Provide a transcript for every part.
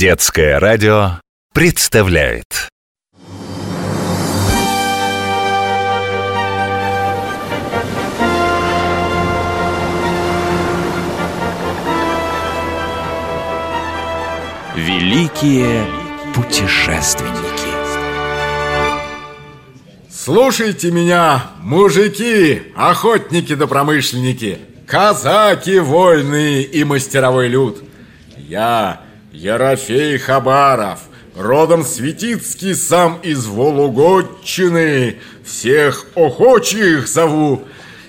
Детское радио представляет Великие путешественники Слушайте меня, мужики, охотники да промышленники, казаки вольные и мастеровой люд. Я, Ерофей Хабаров, родом Светицкий сам из Вологодчины, всех охочих зову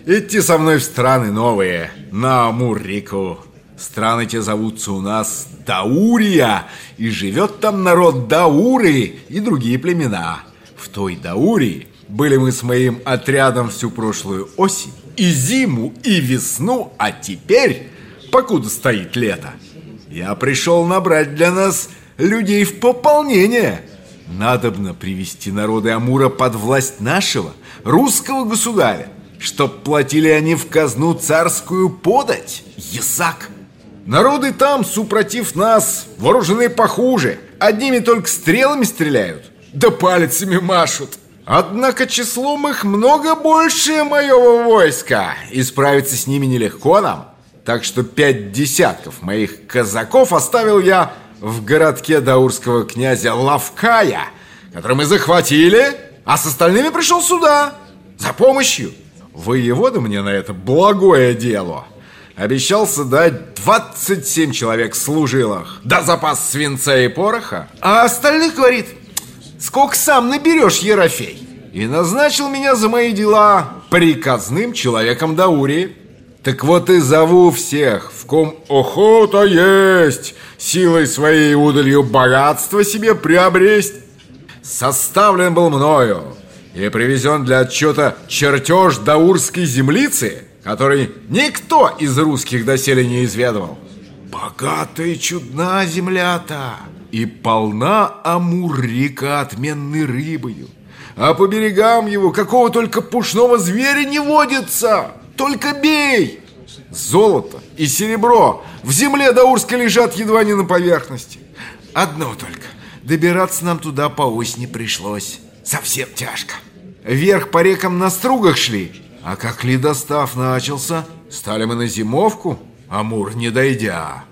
идти со мной в страны новые, на Амур-реку. Страны те зовутся у нас Даурия, и живет там народ Дауры и другие племена. В той Даурии были мы с моим отрядом всю прошлую осень, и зиму, и весну, а теперь, покуда стоит лето, я пришел набрать для нас людей в пополнение. Надобно привести народы Амура под власть нашего, русского государя, чтоб платили они в казну царскую подать, ясак. Народы там, супротив нас, вооружены похуже, одними только стрелами стреляют, да пальцами машут. Однако числом их много больше моего войска, и справиться с ними нелегко нам. Так что пять десятков моих казаков оставил я в городке даурского князя Лавкая, который мы захватили, а с остальными пришел сюда за помощью. Воевода мне на это благое дело обещался дать 27 человек служилых, да запас свинца и пороха, а остальных, говорит, сколько сам наберешь, Ерофей. И назначил меня за мои дела приказным человеком Даурии. Так вот и зову всех, в ком охота есть, силой своей удалью богатство себе приобресть. Составлен был мною и привезен для отчета чертеж даурской землицы, который никто из русских доселе не изведывал. Богатая и чудна земля-то, и полна Амур-река отменной рыбою. А по берегам его какого только пушного зверя не водится. Только бей! Золото и серебро в земле Даурской лежат едва не на поверхности. Одно только. Добираться нам туда по осени пришлось. Совсем тяжко. Вверх по рекам на стругах шли. А как ледостав начался, стали мы на зимовку, Амур не дойдя.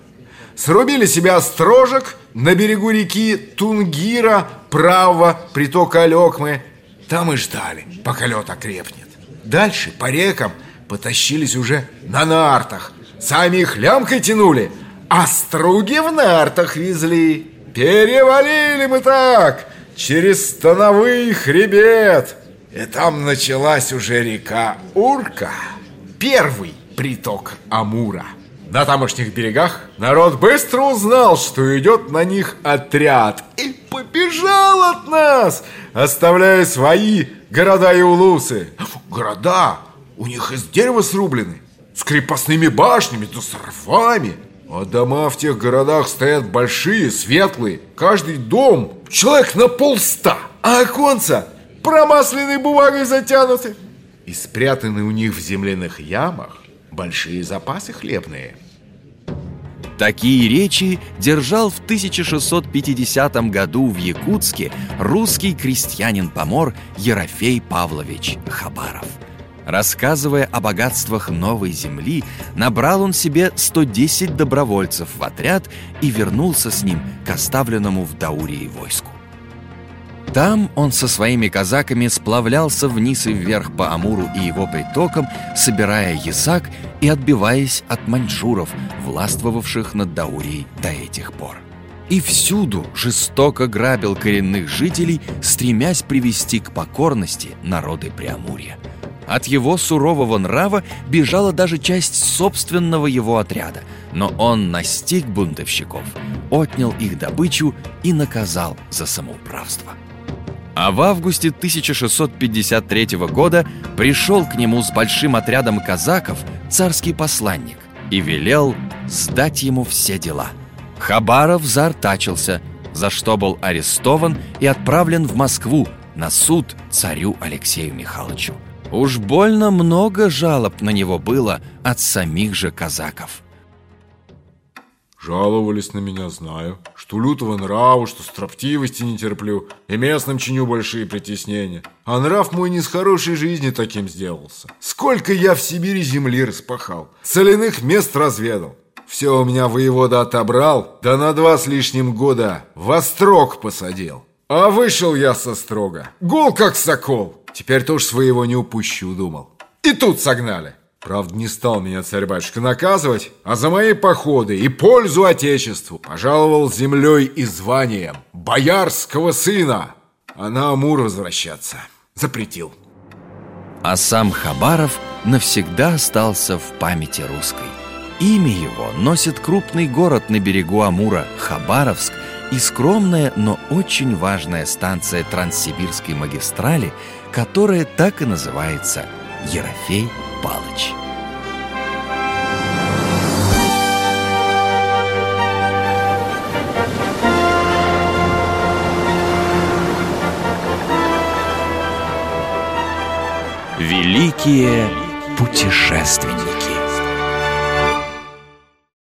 Срубили себя острожек на берегу реки Тунгира, правого притока Алекмы. Там и ждали, пока лед окрепнет. Дальше по рекам потащились уже на нартах. Сами их лямкой тянули, а струги в нартах везли. Перевалили мы так, через становый хребет. И там началась уже река Урка, первый приток Амура. На тамошних берегах народ быстро узнал, что идет на них отряд И побежал от нас, оставляя свои города и улусы Города у них из дерева срублены С крепостными башнями, да с рвами А дома в тех городах стоят большие, светлые Каждый дом человек на полста А оконца промасленной бумагой затянуты И спрятаны у них в земляных ямах большие запасы хлебные. Такие речи держал в 1650 году в Якутске русский крестьянин-помор Ерофей Павлович Хабаров. Рассказывая о богатствах новой земли, набрал он себе 110 добровольцев в отряд и вернулся с ним к оставленному в Даурии войску. Там он со своими казаками сплавлялся вниз и вверх по Амуру и его притокам, собирая ясак и отбиваясь от маньчжуров, властвовавших над Даурией до этих пор. И всюду жестоко грабил коренных жителей, стремясь привести к покорности народы Преамурья. От его сурового нрава бежала даже часть собственного его отряда, но он настиг бунтовщиков, отнял их добычу и наказал за самоуправство. А в августе 1653 года пришел к нему с большим отрядом казаков царский посланник и велел сдать ему все дела. Хабаров заортачился, за что был арестован и отправлен в Москву на суд царю Алексею Михайловичу. Уж больно много жалоб на него было от самих же казаков. Жаловались на меня, знаю, что лютого нрава, что строптивости не терплю, и местным чиню большие притеснения. А нрав мой не с хорошей жизни таким сделался. Сколько я в Сибири земли распахал, соляных мест разведал. Все у меня воевода отобрал, да на два с лишним года в острог посадил. А вышел я со строга, гол как сокол. Теперь-то уж своего не упущу, думал. И тут согнали. Правда, не стал меня царь-батюшка наказывать, а за мои походы и пользу Отечеству пожаловал землей и званием боярского сына, а на Амур возвращаться запретил. А сам Хабаров навсегда остался в памяти русской. Имя его носит крупный город на берегу Амура – Хабаровск и скромная, но очень важная станция Транссибирской магистрали, которая так и называется Ерофей Палыч. Великие путешественники